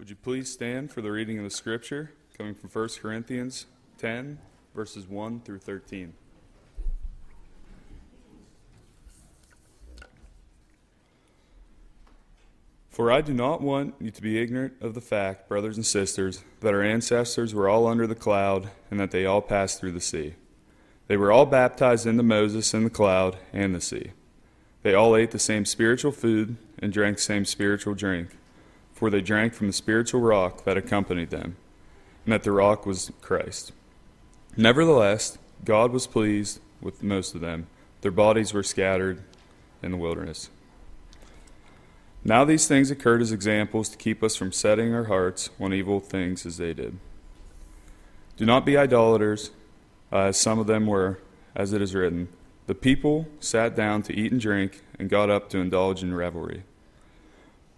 Would you please stand for the reading of the scripture coming from 1 Corinthians 10, verses 1 through 13? For I do not want you to be ignorant of the fact, brothers and sisters, that our ancestors were all under the cloud and that they all passed through the sea. They were all baptized into Moses in the cloud and the sea. They all ate the same spiritual food and drank the same spiritual drink, for they drank from the spiritual rock that accompanied them, and that the rock was Christ. Nevertheless, God was pleased with most of them. Their bodies were scattered in the wilderness. Now these things occurred as examples to keep us from setting our hearts on evil things as they did. Do not be idolaters, uh, as some of them were, as it is written. The people sat down to eat and drink and got up to indulge in revelry.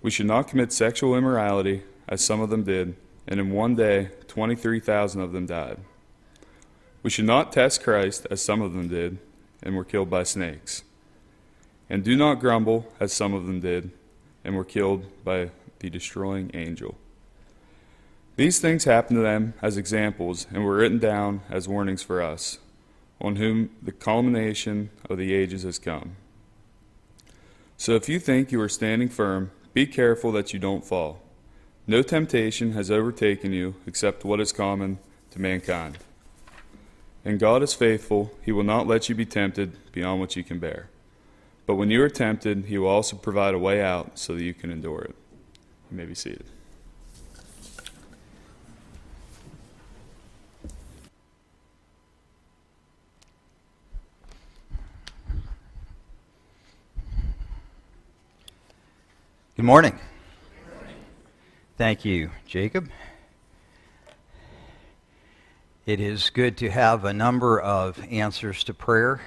We should not commit sexual immorality, as some of them did, and in one day 23,000 of them died. We should not test Christ, as some of them did, and were killed by snakes. And do not grumble, as some of them did and were killed by the destroying angel. These things happened to them as examples and were written down as warnings for us, on whom the culmination of the ages has come. So if you think you are standing firm, be careful that you don't fall. No temptation has overtaken you except what is common to mankind. And God is faithful, He will not let you be tempted beyond what you can bear. But when you are tempted, he will also provide a way out so that you can endure it. You may be seated. Good morning. Thank you, Jacob. It is good to have a number of answers to prayer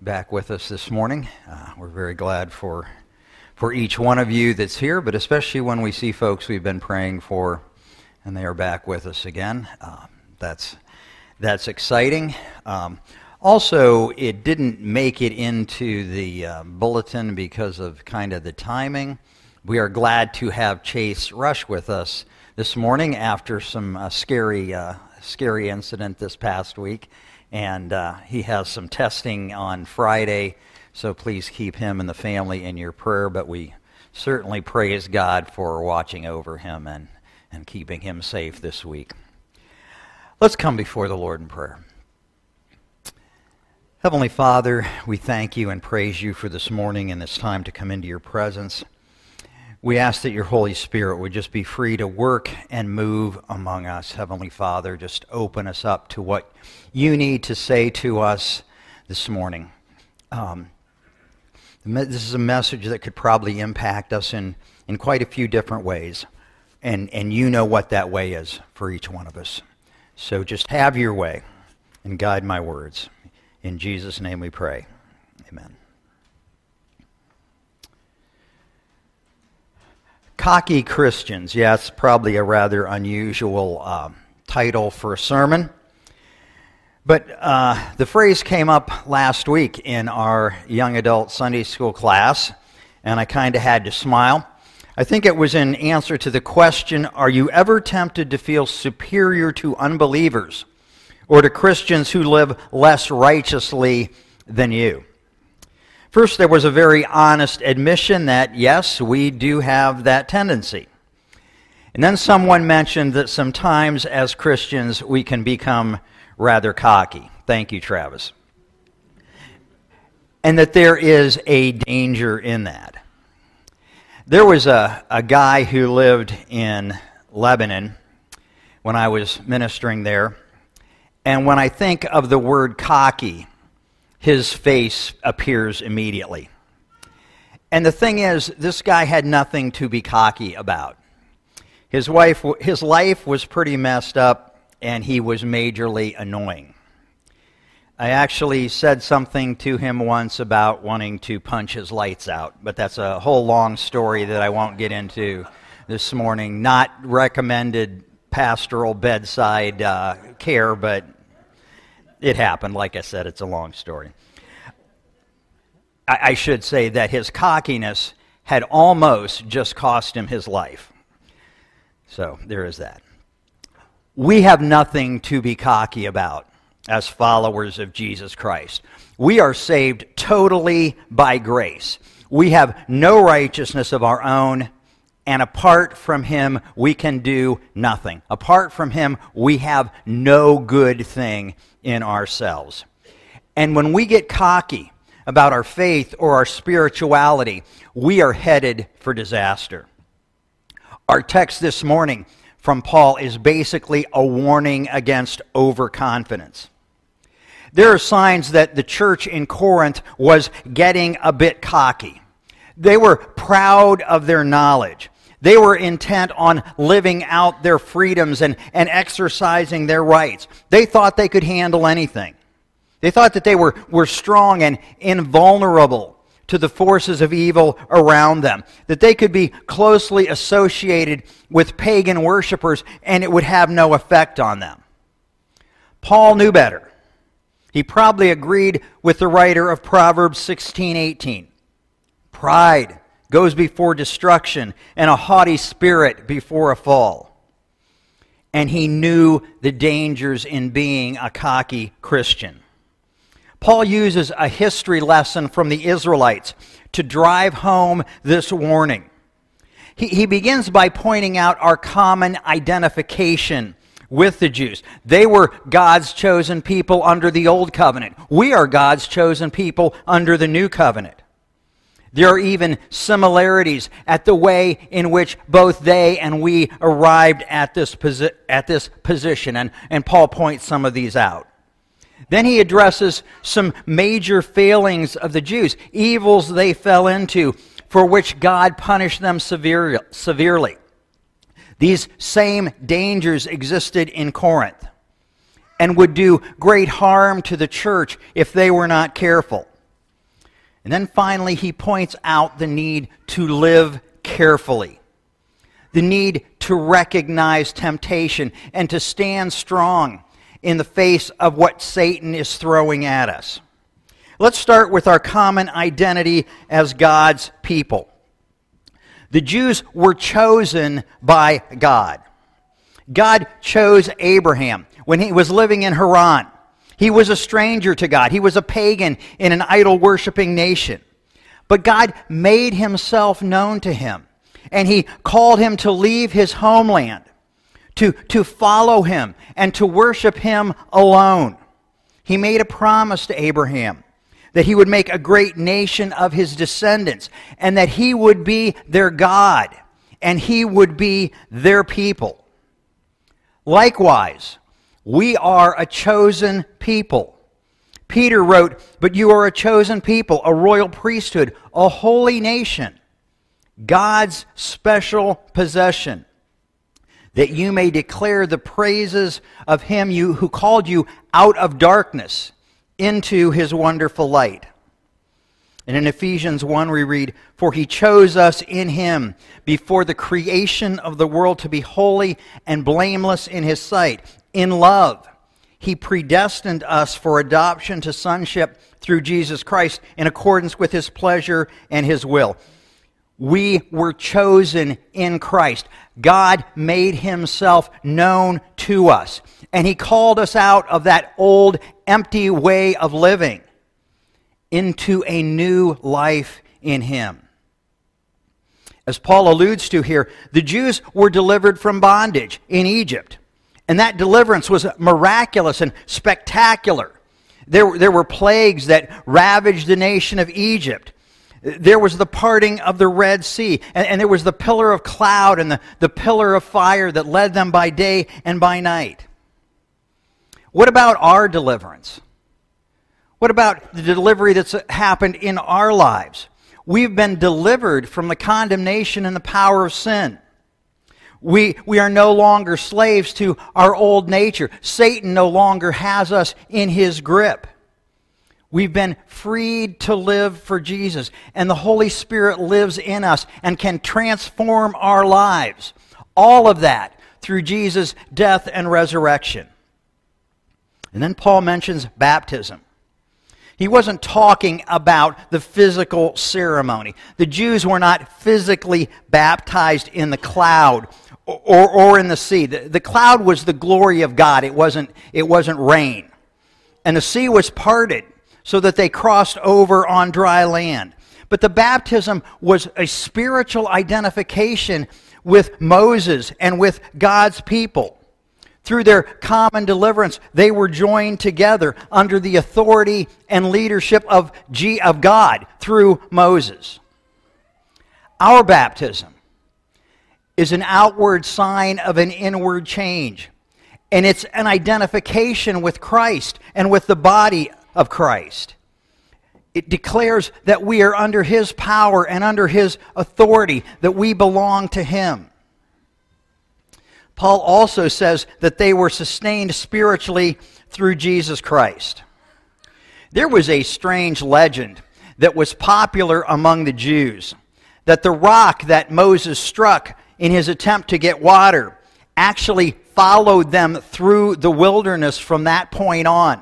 back with us this morning. Uh, we're very glad for for each one of you that's here, but especially when we see folks we've been praying for, and they are back with us again. Uh, that's that's exciting. Um, also, it didn't make it into the uh, bulletin because of kind of the timing. We are glad to have Chase Rush with us this morning after some uh, scary uh, scary incident this past week and uh, he has some testing on Friday. So please keep him and the family in your prayer. But we certainly praise God for watching over him and, and keeping him safe this week. Let's come before the Lord in prayer. Heavenly Father, we thank you and praise you for this morning and this time to come into your presence. We ask that your Holy Spirit would just be free to work and move among us. Heavenly Father, just open us up to what you need to say to us this morning. Um, this is a message that could probably impact us in, in quite a few different ways. And, and you know what that way is for each one of us. So just have your way and guide my words. In Jesus' name we pray. Amen. Cocky Christians. Yeah, it's probably a rather unusual uh, title for a sermon. But uh, the phrase came up last week in our young adult Sunday school class, and I kind of had to smile. I think it was in answer to the question Are you ever tempted to feel superior to unbelievers or to Christians who live less righteously than you? First, there was a very honest admission that, yes, we do have that tendency. And then someone mentioned that sometimes as Christians we can become rather cocky. Thank you, Travis. And that there is a danger in that. There was a, a guy who lived in Lebanon when I was ministering there. And when I think of the word cocky, his face appears immediately. And the thing is, this guy had nothing to be cocky about. His, wife, his life was pretty messed up, and he was majorly annoying. I actually said something to him once about wanting to punch his lights out, but that's a whole long story that I won't get into this morning. Not recommended pastoral bedside uh, care, but it happened. Like I said, it's a long story. I, I should say that his cockiness had almost just cost him his life. So there is that. We have nothing to be cocky about as followers of Jesus Christ. We are saved totally by grace. We have no righteousness of our own, and apart from Him, we can do nothing. Apart from Him, we have no good thing in ourselves. And when we get cocky about our faith or our spirituality, we are headed for disaster. Our text this morning from Paul is basically a warning against overconfidence. There are signs that the church in Corinth was getting a bit cocky. They were proud of their knowledge. They were intent on living out their freedoms and, and exercising their rights. They thought they could handle anything. They thought that they were, were strong and invulnerable to the forces of evil around them, that they could be closely associated with pagan worshippers and it would have no effect on them. Paul knew better. He probably agreed with the writer of Proverbs 16:18. Pride goes before destruction and a haughty spirit before a fall. And he knew the dangers in being a cocky Christian. Paul uses a history lesson from the Israelites to drive home this warning. He, he begins by pointing out our common identification with the Jews. They were God's chosen people under the Old Covenant. We are God's chosen people under the New Covenant. There are even similarities at the way in which both they and we arrived at this, posi- at this position, and, and Paul points some of these out. Then he addresses some major failings of the Jews, evils they fell into, for which God punished them severe, severely. These same dangers existed in Corinth and would do great harm to the church if they were not careful. And then finally, he points out the need to live carefully, the need to recognize temptation and to stand strong in the face of what Satan is throwing at us. Let's start with our common identity as God's people. The Jews were chosen by God. God chose Abraham when he was living in Haran. He was a stranger to God. He was a pagan in an idol worshiping nation. But God made himself known to him, and he called him to leave his homeland to, to follow him and to worship him alone. He made a promise to Abraham that he would make a great nation of his descendants and that he would be their God and he would be their people. Likewise, we are a chosen people. Peter wrote, But you are a chosen people, a royal priesthood, a holy nation, God's special possession that you may declare the praises of him you, who called you out of darkness into his wonderful light. And in Ephesians 1, we read, For he chose us in him before the creation of the world to be holy and blameless in his sight. In love, he predestined us for adoption to sonship through Jesus Christ in accordance with his pleasure and his will. We were chosen in Christ. God made himself known to us. And he called us out of that old, empty way of living into a new life in him. As Paul alludes to here, the Jews were delivered from bondage in Egypt. And that deliverance was miraculous and spectacular. There, there were plagues that ravaged the nation of Egypt. There was the parting of the Red Sea, and, and, there was the pillar of cloud and the, the pillar of fire that led them by day and by night. What about our deliverance? What about the delivery that's happened in our lives? We've been delivered from the condemnation and the power of sin. We, we are no longer slaves to our old nature. Satan no longer has us in his grip. We've been freed to live for Jesus, and the Holy Spirit lives in us and can transform our lives. All of that through Jesus' death and resurrection. And then Paul mentions baptism. He wasn't talking about the physical ceremony. The Jews were not physically baptized in the cloud or, or in the sea. The, the cloud was the glory of God, it wasn't, it wasn't rain. And the sea was parted so that they crossed over on dry land. But the baptism was a spiritual identification with Moses and with God's people. Through their common deliverance, they were joined together under the authority and leadership of, G- of God through Moses. Our baptism is an outward sign of an inward change, and it's an identification with Christ and with the body of Christ. It declares that we are under His power and under His authority, that we belong to Him. Paul also says that they were sustained spiritually through Jesus Christ. There was a strange legend that was popular among the Jews that the rock that Moses struck in his attempt to get water actually followed them through the wilderness from that point on,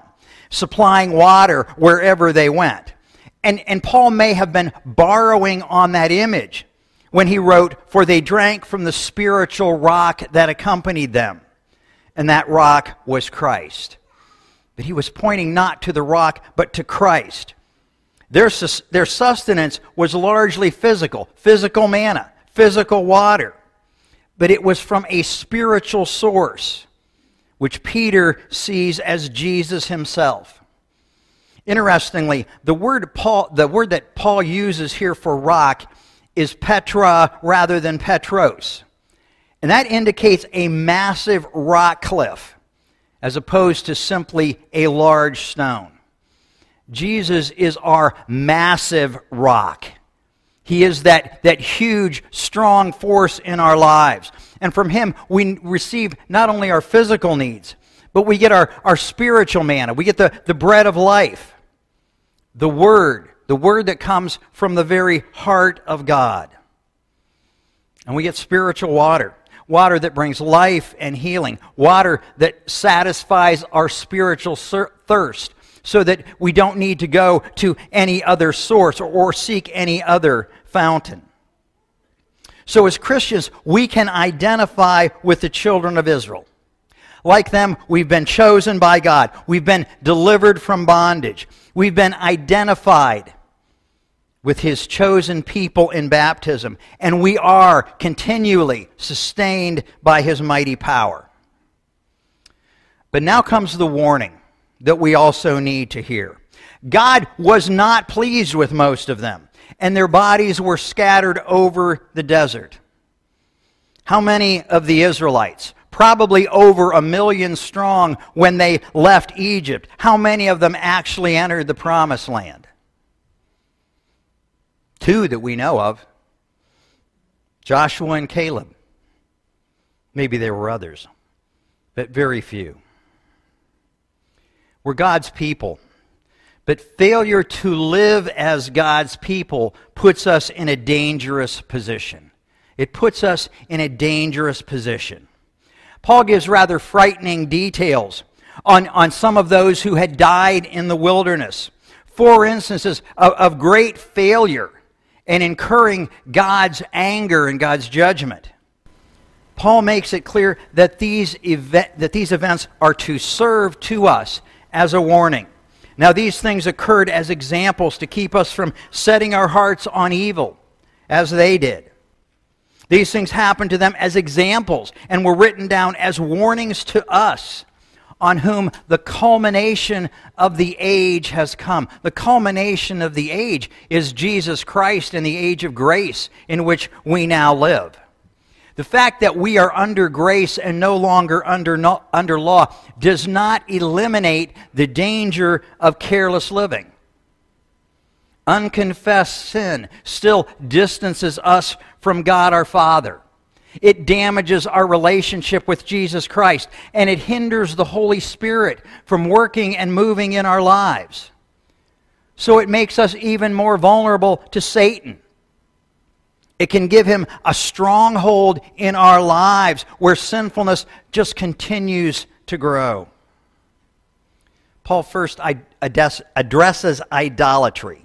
supplying water wherever they went. And, and Paul may have been borrowing on that image when he wrote, For they drank from the spiritual rock that accompanied them, and that rock was Christ. But he was pointing not to the rock, but to Christ. Their, their sustenance was largely physical physical manna, physical water. But it was from a spiritual source, which Peter sees as Jesus himself. Interestingly, the word, Paul, the word that Paul uses here for rock is Petra rather than Petros. And that indicates a massive rock cliff as opposed to simply a large stone. Jesus is our massive rock. He is that, that huge, strong force in our lives. And from Him, we receive not only our physical needs, but we get our, our spiritual manna. We get the, the bread of life, the Word, the word that comes from the very heart of God. And we get spiritual water, water that brings life and healing, water that satisfies our spiritual thirst so that we don't need to go to any other source or, or seek any other fountain. So, as Christians, we can identify with the children of Israel. Like them, we've been chosen by God. We've been delivered from bondage. We've been identified with his chosen people in baptism, and we are continually sustained by his mighty power. But now comes the warning that we also need to hear. God was not pleased with most of them, and their bodies were scattered over the desert. How many of the Israelites, probably over a million strong when they left Egypt, how many of them actually entered the promised land? Two that we know of Joshua and Caleb. Maybe there were others, but very few. We're God's people. But failure to live as God's people puts us in a dangerous position. It puts us in a dangerous position. Paul gives rather frightening details on, on some of those who had died in the wilderness. Four instances of, of great failure and incurring God's anger and God's judgment. Paul makes it clear that these, event, that these events are to serve to us as a warning. Now, these things occurred as examples to keep us from setting our hearts on evil, as they did. These things happened to them as examples and were written down as warnings to us on whom the culmination of the age has come. The culmination of the age is Jesus Christ and the age of grace in which we now live. The fact that we are under grace and no longer under, no, under law does not eliminate the danger of careless living. Unconfessed sin still distances us from God our Father. It damages our relationship with Jesus Christ, and it hinders the Holy Spirit from working and moving in our lives. So it makes us even more vulnerable to Satan. It can give him a stronghold in our lives where sinfulness just continues to grow. Paul first addresses idolatry.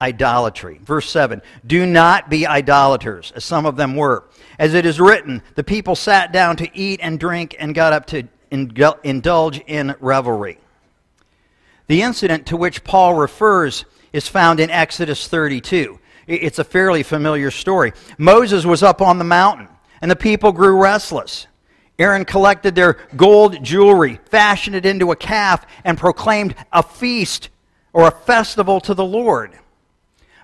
idolatry. Verse 7 Do not be idolaters, as some of them were. As it is written, the people sat down to eat and drink and got up to indulge in revelry. The incident to which Paul refers is found in Exodus 32. It's a fairly familiar story. Moses was up on the mountain, and the people grew restless. Aaron collected their gold jewelry, fashioned it into a calf, and proclaimed a feast or a festival to the Lord.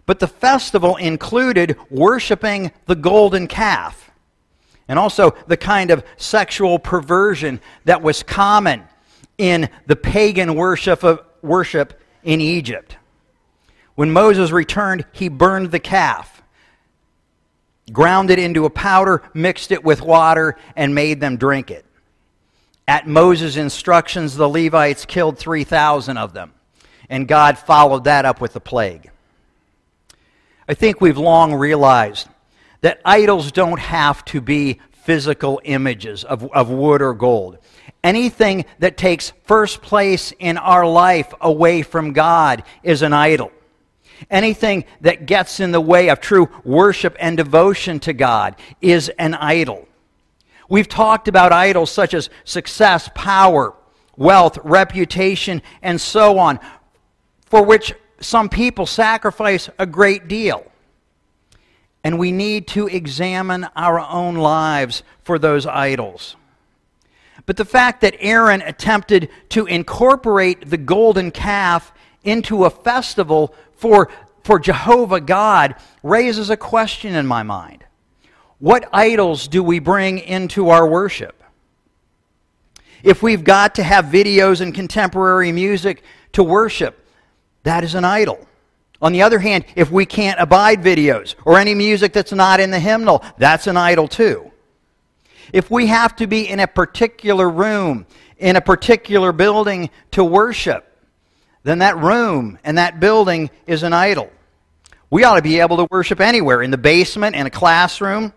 But the festival included worshiping the golden calf and also the kind of sexual perversion that was common in the pagan worship, of, worship in Egypt. When Moses returned, he burned the calf, ground it into a powder, mixed it with water, and made them drink it. At Moses' instructions, the Levites killed 3,000 of them, and God followed that up with a plague. I think we've long realized that idols don't have to be physical images of, of wood or gold. Anything that takes first place in our life away from God is an idol. Anything that gets in the way of true worship and devotion to God is an idol. We've talked about idols such as success, power, wealth, reputation, and so on, for which some people sacrifice a great deal. And we need to examine our own lives for those idols. But the fact that Aaron attempted to incorporate the golden calf into a festival for, for Jehovah God raises a question in my mind. What idols do we bring into our worship? If we've got to have videos and contemporary music to worship, that is an idol. On the other hand, if we can't abide videos or any music that's not in the hymnal, that's an idol too. If we have to be in a particular room, in a particular building to worship, then that room and that building is an idol. We ought to be able to worship anywhere in the basement, in a classroom,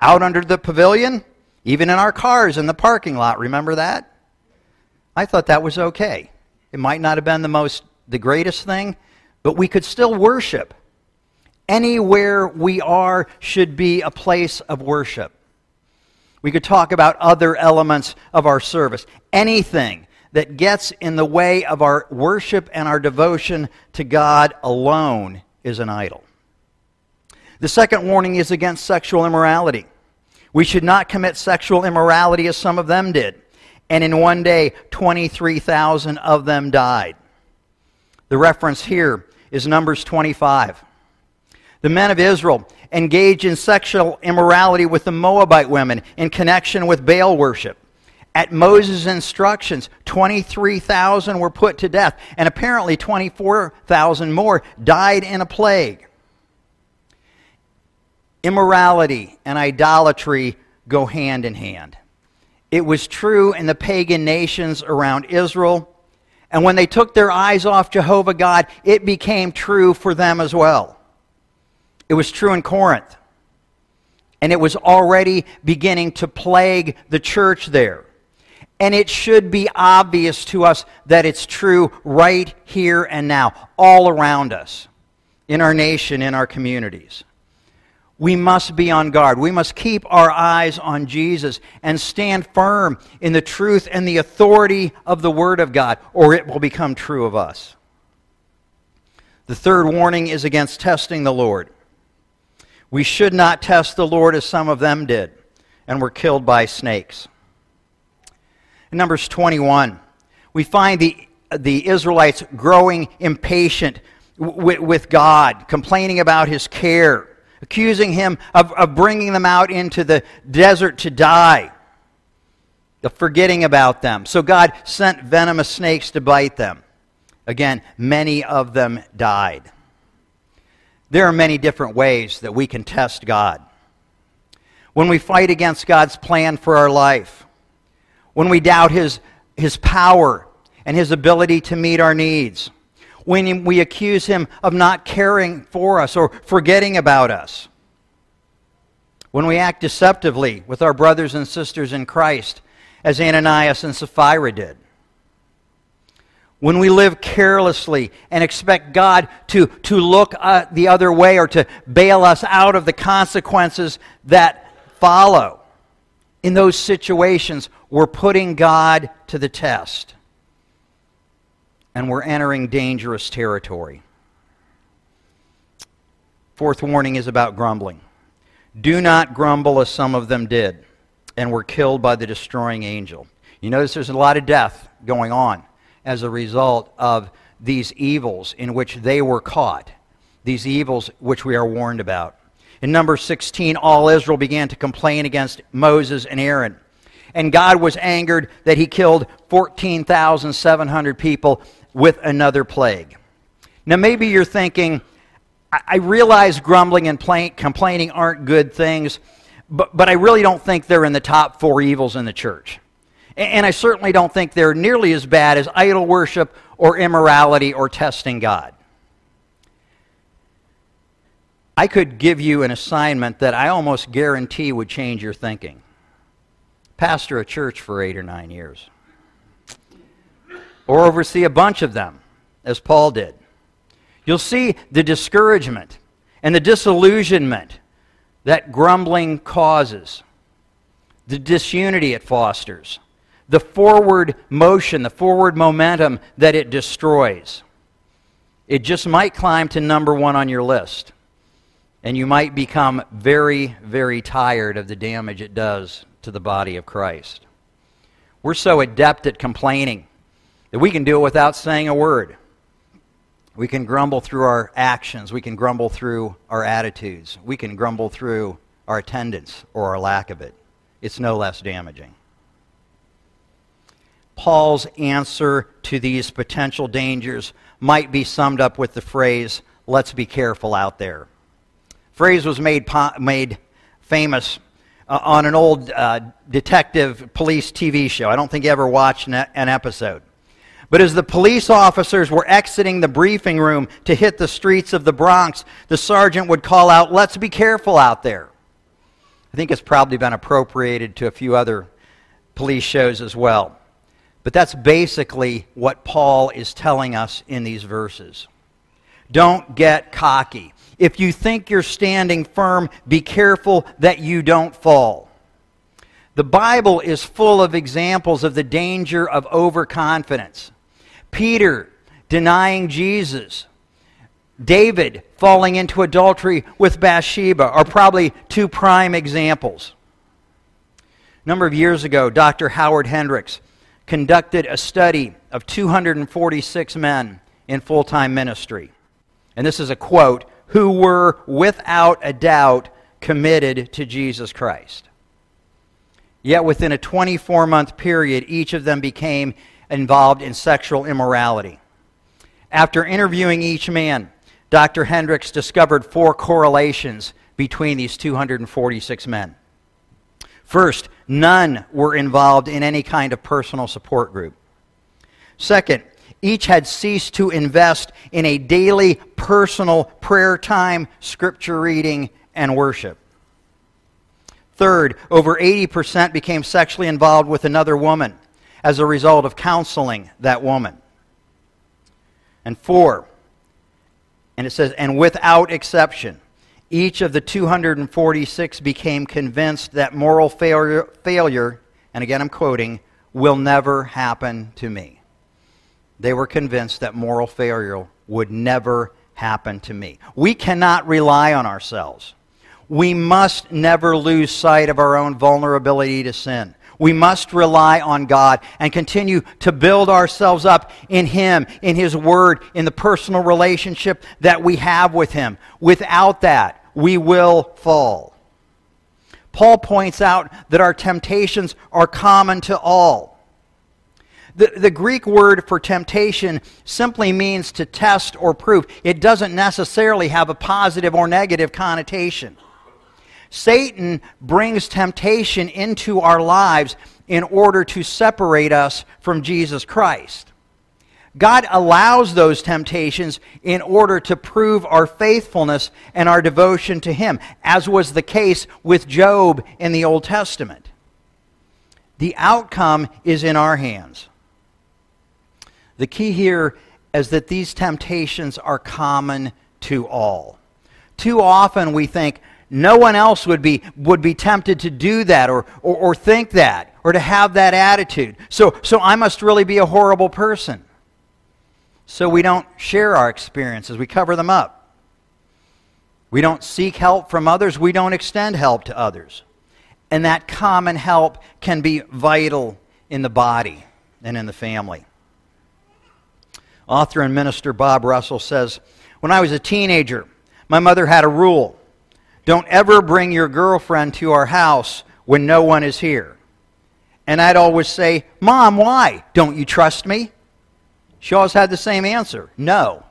out under the pavilion, even in our cars in the parking lot. Remember that? I thought that was okay. It might not have been the most the greatest thing, but we could still worship. Anywhere we are should be a place of worship. We could talk about other elements of our service. Anything that gets in the way of our worship and our devotion to God alone is an idol. The second warning is against sexual immorality. We should not commit sexual immorality as some of them did. And in one day, 23,000 of them died. The reference here is Numbers 25. The men of Israel engaged in sexual immorality with the Moabite women in connection with Baal worship. At Moses' instructions, 23,000 were put to death, and apparently 24,000 more died in a plague. Immorality and idolatry go hand in hand. It was true in the pagan nations around Israel and when they took their eyes off Jehovah God, it became true for them as well. It was true in Corinth. And it was already beginning to plague the church there. And it should be obvious to us that it's true right here and now, all around us, in our nation, in our communities we must be on guard. We must keep our eyes on Jesus and stand firm in the truth and the authority of the Word of God, or it will become true of us. The third warning is against testing the Lord. We should not test the Lord as some of them did and were killed by snakes. In Numbers 21, we find the, the Israelites growing impatient with God, complaining about his care accusing him of, of bringing them out into the desert to die, of forgetting about them. So God sent venomous snakes to bite them. Again, many of them died. There are many different ways that we can test God. When we fight against God's plan for our life, when we doubt His, his power and His ability to meet our needs when we accuse him of not caring for us or forgetting about us. When we act deceptively with our brothers and sisters in Christ, as Ananias and Sapphira did. when we live carelessly and expect God to, to look uh, the other way or to bail us out of the consequences that follow, in those situations, we're putting God to the test. And we're entering dangerous territory. Fourth warning is about grumbling. Do not grumble as some of them did and were killed by the destroying angel. You notice there's a lot of death going on as a result of these evils in which they were caught, these evils which we are warned about. In number 16, all Israel began to complain against Moses and Aaron. And God was angered that he killed 14,700 people with another plague. Now, maybe you're thinking, I realize grumbling and complaining aren't good things, but, but I really don't think they're in the top four evils in the church. And I certainly don't think they're nearly as bad as idol worship or immorality or testing God. I could give you an assignment that I almost guarantee would change your thinking. Pastor a church for eight or nine years. Or oversee a bunch of them, as Paul did. You'll see the discouragement and the disillusionment that grumbling causes, the disunity it fosters, the forward motion, the forward momentum that it destroys. It just might climb to number one on your list. And you might become very, very tired of the damage it does to the body of Christ. We're so adept at complaining that we can do it without saying a word. We can grumble through our actions. We can grumble through our attitudes. We can grumble through our attendance or our lack of it. It's no less damaging. Paul's answer to these potential dangers might be summed up with the phrase, let's be careful out there. Phrase was made, made famous uh, on an old uh, detective police TV show. I don't think you ever watched an episode. But as the police officers were exiting the briefing room to hit the streets of the Bronx, the sergeant would call out, Let's be careful out there. I think it's probably been appropriated to a few other police shows as well. But that's basically what Paul is telling us in these verses. Don't get cocky. If you think you're standing firm, be careful that you don't fall. The Bible is full of examples of the danger of overconfidence. Peter denying Jesus, David falling into adultery with Bathsheba are probably two prime examples. A number of years ago, Dr. Howard Hendricks conducted a study of 246 men in full time ministry. And this is a quote who were without a doubt committed to Jesus Christ. Yet within a 24 month period, each of them became involved in sexual immorality. After interviewing each man, Dr. Hendricks discovered four correlations between these 246 men. First, none were involved in any kind of personal support group. Second, each had ceased to invest in a daily personal prayer time, scripture reading, and worship. Third, over 80% became sexually involved with another woman as a result of counseling that woman. And four, and it says, and without exception, each of the 246 became convinced that moral failure, failure, and again I'm quoting, will never happen to me. They were convinced that moral failure would never happen to me. We cannot rely on ourselves. We must never lose sight of our own vulnerability to sin. We must rely on God and continue to build ourselves up in Him, in His Word, in the personal relationship that we have with Him. Without that, we will fall. Paul points out that our temptations are common to all. The, the Greek word for temptation simply means to test or prove. It doesn't necessarily have a positive or negative connotation. Satan brings temptation into our lives in order to separate us from Jesus Christ. God allows those temptations in order to prove our faithfulness and our devotion to Him, as was the case with Job in the Old Testament. The outcome is in our hands. The key here is that these temptations are common to all. Too often we think no one else would be, would be tempted to do that or, or, or think that or to have that attitude. So, so I must really be a horrible person. So we don't share our experiences, we cover them up. We don't seek help from others, we don't extend help to others. And that common help can be vital in the body and in the family. Author and minister Bob Russell says When I was a teenager, my mother had a rule don't ever bring your girlfriend to our house when no one is here. And I'd always say, Mom, why? Don't you trust me? She always had the same answer no.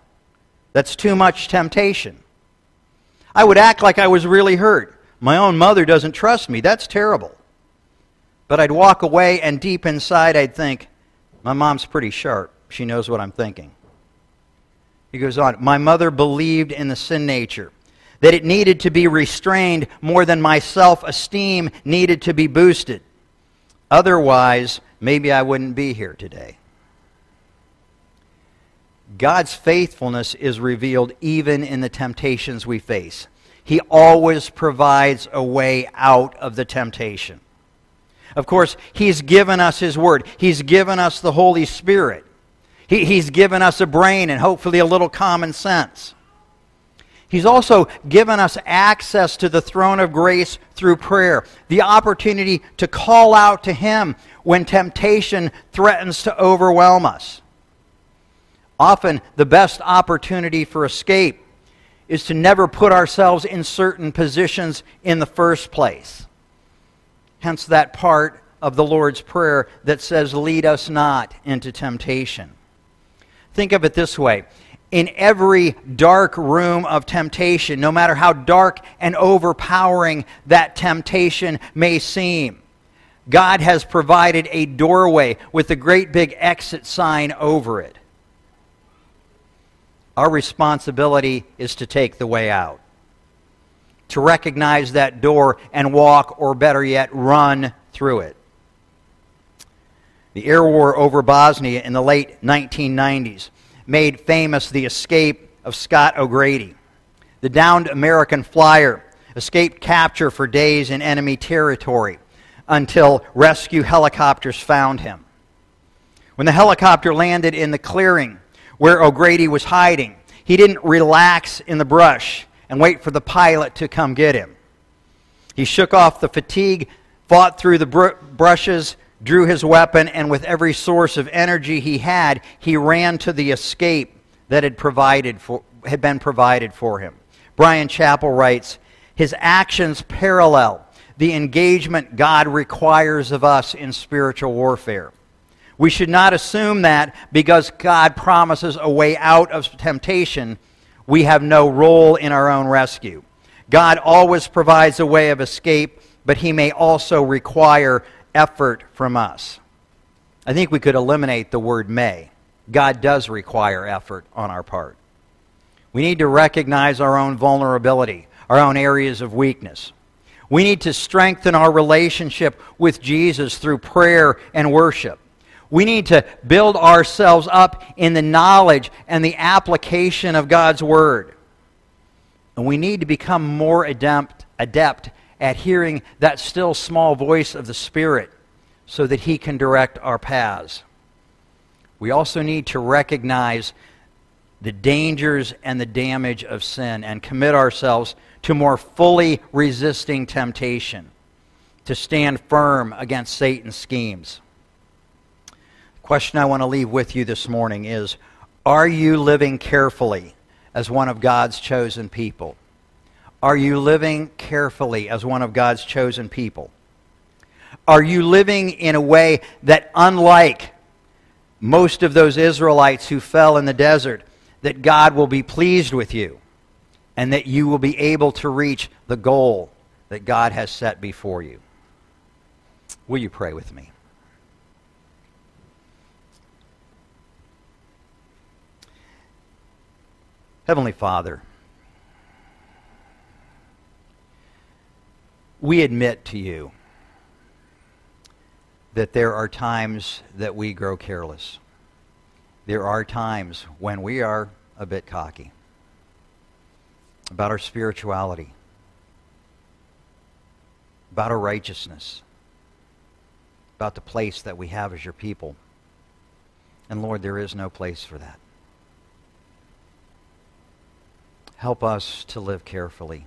That's too much temptation. I would act like I was really hurt. My own mother doesn't trust me. That's terrible. But I'd walk away, and deep inside, I'd think, My mom's pretty sharp. She knows what I'm thinking. He goes on, My mother believed in the sin nature, that it needed to be restrained more than my self esteem needed to be boosted. Otherwise, maybe I wouldn't be here today. God's faithfulness is revealed even in the temptations we face. He always provides a way out of the temptation. Of course, He's given us His Word, He's given us the Holy Spirit, he, He's given us a brain and hopefully a little common sense. He's also given us access to the throne of grace through prayer, the opportunity to call out to Him when temptation threatens to overwhelm us. Often, the best opportunity for escape is to never put ourselves in certain positions in the first place. Hence, that part of the Lord's Prayer that says, Lead us not into temptation. Think of it this way in every dark room of temptation, no matter how dark and overpowering that temptation may seem, God has provided a doorway with a great big exit sign over it. Our responsibility is to take the way out, to recognize that door and walk, or better yet, run through it. The air war over Bosnia in the late 1990s made famous the escape of Scott O'Grady. The downed American flyer escaped capture for days in enemy territory until rescue helicopters found him. When the helicopter landed in the clearing, where O'Grady was hiding. He didn't relax in the brush and wait for the pilot to come get him. He shook off the fatigue, fought through the br- brushes, drew his weapon, and with every source of energy he had, he ran to the escape that had, provided for, had been provided for him. Bryan Chapell writes His actions parallel the engagement God requires of us in spiritual warfare. We should not assume that because God promises a way out of temptation, we have no role in our own rescue. God always provides a way of escape, but He may also require effort from us. I think we could eliminate the word may. God does require effort on our part. We need to recognize our own vulnerability, our own areas of weakness. We need to strengthen our relationship with Jesus through prayer and worship. We need to build ourselves up in the knowledge and the application of God's Word. And we need to become more adept, adept at hearing that still small voice of the Spirit so that He can direct our paths. We also need to recognize the dangers and the damage of sin and commit ourselves to more fully resisting temptation, to stand firm against Satan's schemes question I want to leave with you this morning is Are you living carefully as one of God's chosen people? Are you living carefully as one of God's chosen people? Are you living in a way that, unlike most of those Israelites who fell in the desert, that God will be pleased with you and that you will be able to reach the goal that God has set before you? Will you pray with me? Heavenly Father, we admit to you that there are times that we grow careless, there are times when we are a bit cocky about our spirituality, about our righteousness, about the place that we have as your people. And Lord, there is no place for that. Help us to live carefully,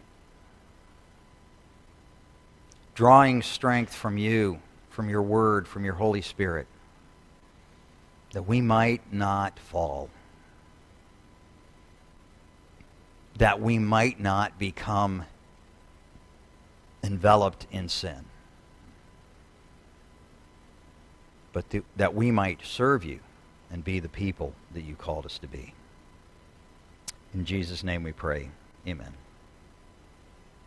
drawing strength from you, from your word, from your Holy Spirit, that we might not fall, that we might not become enveloped in sin, but th- that we might serve you and be the people that you called us to be. In Jesus' name we pray. Amen.